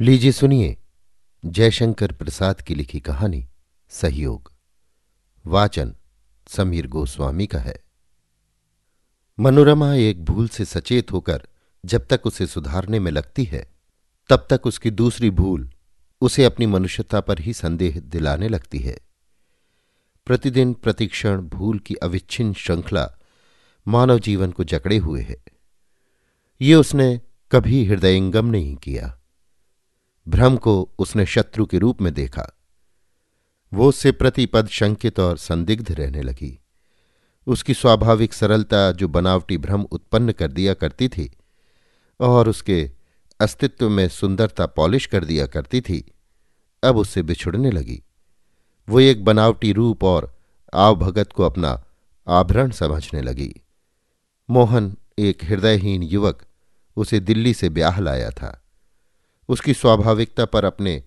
लीजिए सुनिए जयशंकर प्रसाद की लिखी कहानी, सहयोग। वाचन समीर गोस्वामी का है। मनोरमा एक भूल से सचेत होकर जब तक उसे सुधारने में लगती है, तब तक उसकी दूसरी भूल उसे अपनी मनुष्यता पर ही संदेह दिलाने लगती है। प्रतिदिन प्रतिक्षण भूल की अविच्छिन्न श्रृंखला मानव जीवन को जकड़े हुए है। ये उसने कभी हृदयंगम नहीं किया। भ्रम को उसने शत्रु के रूप में देखा। वो उससे प्रतिपद शंकित और संदिग्ध रहने लगी। उसकी स्वाभाविक सरलता जो बनावटी भ्रम उत्पन्न कर दिया करती थी और उसके अस्तित्व में सुंदरता पॉलिश कर दिया करती थी, अब उससे बिछुड़ने लगी। वो एक बनावटी रूप और आवभगत को अपना आभरण समझने लगी। मोहन, एक हृदयहीन युवक, उसे दिल्ली से ब्याह लाया था। उसकी स्वाभाविकता पर अपने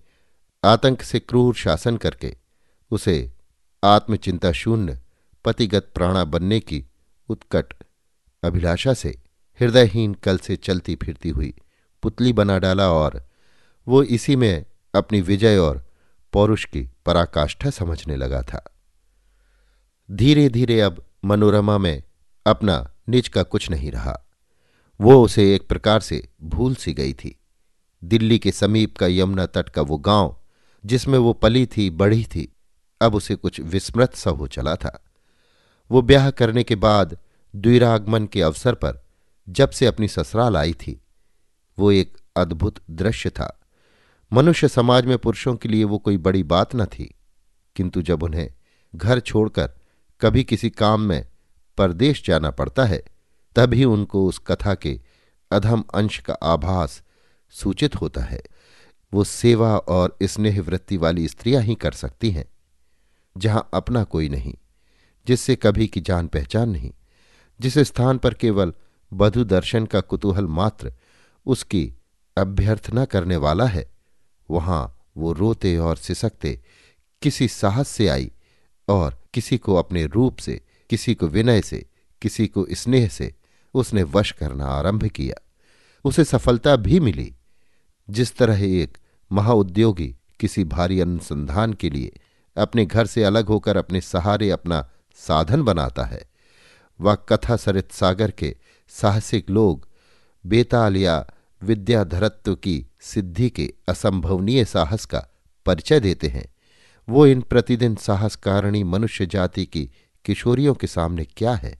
आतंक से क्रूर शासन करके उसे आत्मचिंता शून्य, पतिगत प्राणा बनने की उत्कट अभिलाषा से हृदयहीन कल से चलती फिरती हुई पुतली बना डाला और वो इसी में अपनी विजय और पौरुष की पराकाष्ठा समझने लगा था। धीरे धीरे अब मनोरमा में अपना निज का कुछ नहीं रहा। वो उसे एक प्रकार से भूल सी गई थी। दिल्ली के समीप का यमुना तट का वो गाँव, जिसमें वो पली थी बढ़ी थी, अब उसे कुछ विस्मृत सा हो चला था। वो ब्याह करने के बाद द्विरागमन के अवसर पर जब से अपनी ससुराल आई थी, वो एक अद्भुत दृश्य था। मनुष्य समाज में पुरुषों के लिए वो कोई बड़ी बात न थी, किंतु जब उन्हें घर छोड़कर कभी किसी काम में परदेश जाना पड़ता है, तभी उनको उस कथा के अधम अंश का आभास सूचित होता है। वो सेवा और स्नेह वृत्ति वाली स्त्रियाँ ही कर सकती हैं, जहाँ अपना कोई नहीं, जिससे कभी की जान पहचान नहीं, जिस स्थान पर केवल बधु दर्शन का कुतूहल मात्र उसकी अभ्यर्थना करने वाला है, वहाँ वो रोते और सिसकते, किसी साहस से आई और किसी को अपने रूप से, किसी को विनय से, किसी को स्नेह से उसने वश करना आरंभ किया। उसे सफलता भी मिली। जिस तरह एक महाउद्योगी किसी भारी अनुसंधान के लिए अपने घर से अलग होकर अपने सहारे अपना साधन बनाता है, वह कथा सरित सागर के साहसिक लोग बेताल या विद्याधरत्व की सिद्धि के असंभवनीय साहस का परिचय देते हैं। वो इन प्रतिदिन साहस कारणी मनुष्य जाति की किशोरियों के सामने क्या है,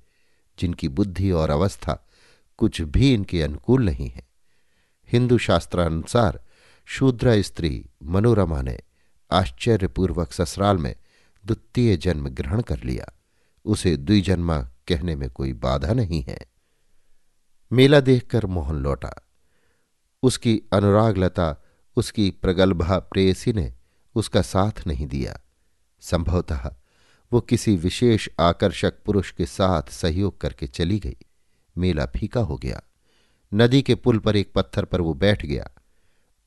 जिनकी बुद्धि और अवस्था कुछ भी इनके अनुकूल नहीं है। हिंदू शास्त्रानुसार शूद्र स्त्री मनोरमा ने आश्चर्यपूर्वक ससुराल में द्वितीय जन्म ग्रहण कर लिया। उसे द्विजन्मा कहने में कोई बाधा नहीं है। मेला देखकर मोहन लौटा। उसकी अनुरागलता, उसकी प्रगल्भा प्रेयसी ने उसका साथ नहीं दिया। संभवतः वो किसी विशेष आकर्षक पुरुष के साथ सहयोग करके चली गई। मेला फीका हो गया। नदी के पुल पर एक पत्थर पर वो बैठ गया।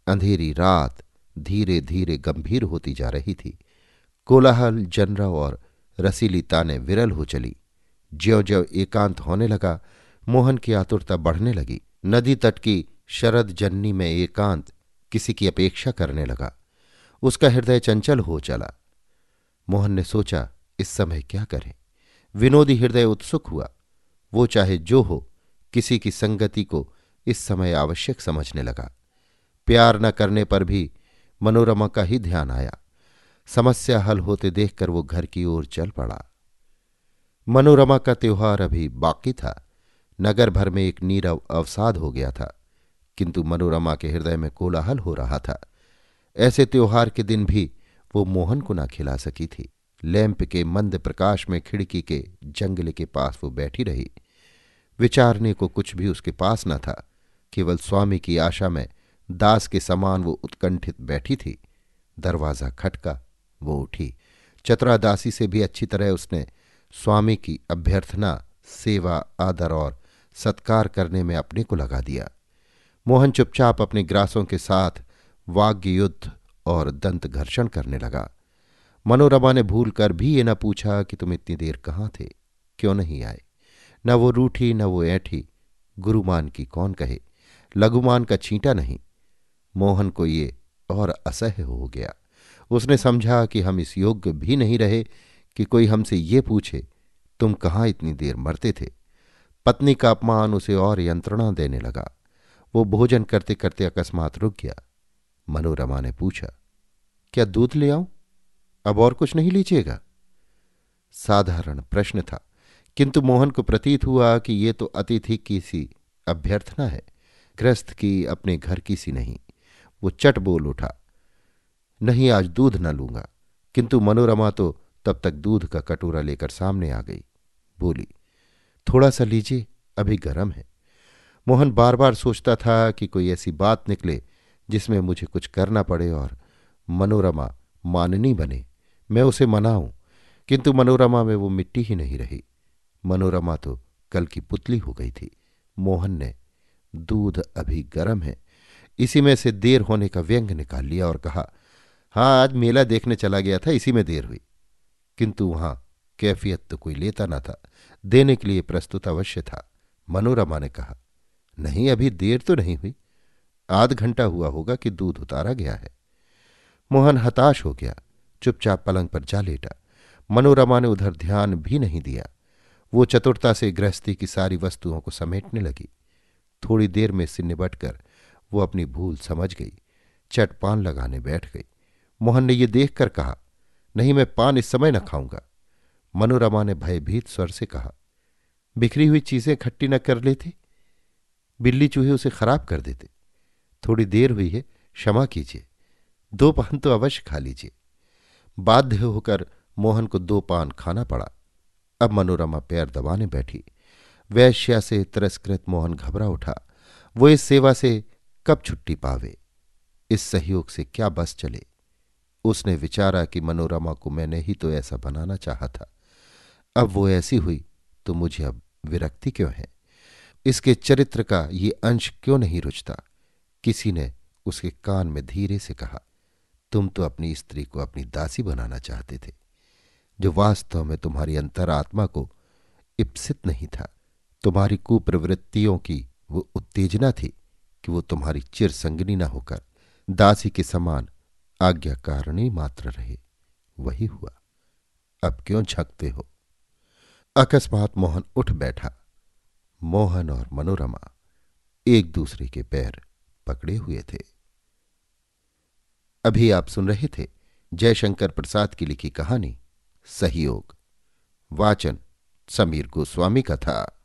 अंधेरी रात धीरे धीरे गंभीर होती जा रही थी। कोलाहल जनरव और रसीली ताने विरल हो चली। ज्यो ज्यो एकांत होने लगा, मोहन की आतुरता बढ़ने लगी। नदी तट की शरद जन्नी में एकांत किसी की अपेक्षा करने लगा। उसका हृदय चंचल हो चला। मोहन ने सोचा, इस समय क्या करें? विनोदी हृदय उत्सुक हुआ। वो चाहे जो हो, किसी की संगति को इस समय आवश्यक समझने लगा। प्यार न करने पर भी मनोरमा का ही ध्यान आया। समस्या हल होते देखकर वो घर की ओर चल पड़ा। मनोरमा का त्योहार अभी बाकी था। नगर भर में एक नीरव अवसाद हो गया था, किंतु मनोरमा के हृदय में कोलाहल हो रहा था। ऐसे त्योहार के दिन भी वो मोहन को ना खिला सकी थी। लैंप के मंद प्रकाश में खिड़की के जंगले के पास वो बैठी रही। विचारने को कुछ भी उसके पास न था। केवल स्वामी की आशा में दास के समान वो उत्कंठित बैठी थी। दरवाज़ा खटका, वो उठी। चतरा दासी से भी अच्छी तरह उसने स्वामी की अभ्यर्थना, सेवा, आदर और सत्कार करने में अपने को लगा दिया। मोहन चुपचाप अपने ग्रासों के साथ वाग्य युद्ध और दंत घर्षण करने लगा। मनोरमा ने भूल कर भी ये न पूछा कि तुम इतनी देर कहाँ थे? क्यों नहीं आए? न वो रूठी, न वो ऐठी। गुरुमान की कौन कहे? लघुमान का छींटा नहीं। मोहन को ये और असह्य हो गया। उसने समझा कि हम इस योग्य भी नहीं रहे कि कोई हमसे ये पूछे, तुम कहाँ इतनी देर मरते थे? पत्नी का अपमान उसे और यंत्रणा देने लगा। वो भोजन करते करते अकस्मात रुक गया। मनोरमा ने पूछा, क्या दूध ले आऊँ? अब और कुछ नहीं लीजिएगा? साधारण प्रश्न था, किंतु मोहन को प्रतीत हुआ कि ये तो अतिथि की सी अभ्यर्थना है। ग्रस्त की अपने घर की सी नहीं। वो चट बोल उठा, नहीं, आज दूध न लूँगा। किंतु मनोरमा तो तब तक दूध का कटोरा लेकर सामने आ गई। बोली, थोड़ा सा लीजिए, अभी गर्म है। मोहन बार बार सोचता था कि कोई ऐसी बात निकले जिसमें मुझे कुछ करना पड़े और मनोरमा माननी बने। मैं उसे मनाऊं, किंतु मनोरमा में वो मिट्टी ही नहीं रही। मनोरमा तो कल की पुतली हो गई थी। मोहन ने दूध अभी गर्म है। इसी में से देर होने का व्यंग निकाल लिया और कहा हाँ आज मेला देखने चला गया था, इसी में देर हुई। किंतु वहाँ कैफियत तो कोई लेता न था, देने के लिए प्रस्तुत अवश्य था। मनोरमा ने कहा, नहीं, अभी देर तो नहीं हुई। आध घंटा हुआ होगा कि दूध उतारा गया है। मोहन हताश हो गया, चुपचाप पलंग पर जा लेटा। मनोरमा ने उधर ध्यान भी नहीं दिया। वो चतुरता से गृहस्थी की सारी वस्तुओं को समेटने लगी। थोड़ी देर में से निबटकर वो अपनी भूल समझ गई। चट पान लगाने बैठ गई। मोहन ने यह देखकर कहा, नहीं, मैं पान इस समय न खाऊँगा। मनोरमा ने भयभीत स्वर से कहा, बिखरी हुई चीज़ें खट्टी न कर लेती? बिल्ली चूहे उसे खराब कर देते। थोड़ी देर हुई है, क्षमा कीजिए। दो पान तो अवश्य खा लीजिए। बाध्य होकर मोहन को दो पान खाना पड़ा। अब मनोरमा पैर दबाने बैठी। वैश्या से तिरस्कृत मोहन घबरा उठा। वो इस सेवा से कब छुट्टी पावे? इस सहयोग से क्या बस चले? उसने विचारा कि मनोरमा को मैंने ही तो ऐसा बनाना चाहा था। अब वो ऐसी हुई तो मुझे अब विरक्ति क्यों है? इसके चरित्र का ये अंश क्यों नहीं रुचता? किसी ने उसके कान में धीरे से कहा, तुम तो अपनी स्त्री को अपनी दासी बनाना चाहते थे, जो वास्तव में तुम्हारी अंतरात्मा को इप्सित नहीं था। तुम्हारी कुप्रवृत्तियों की वो उत्तेजना थी कि वो तुम्हारी चिर संगनी न होकर दासी के समान आज्ञाकारणी मात्र रहे। वही हुआ। अब क्यों झकते हो? अकस्मात मोहन उठ बैठा। मोहन और मनोरमा एक दूसरे के पैर पकड़े हुए थे। अभी आप सुन रहे थे जयशंकर प्रसाद की लिखी कहानी, सहयोग। वाचन समीर गोस्वामी का था।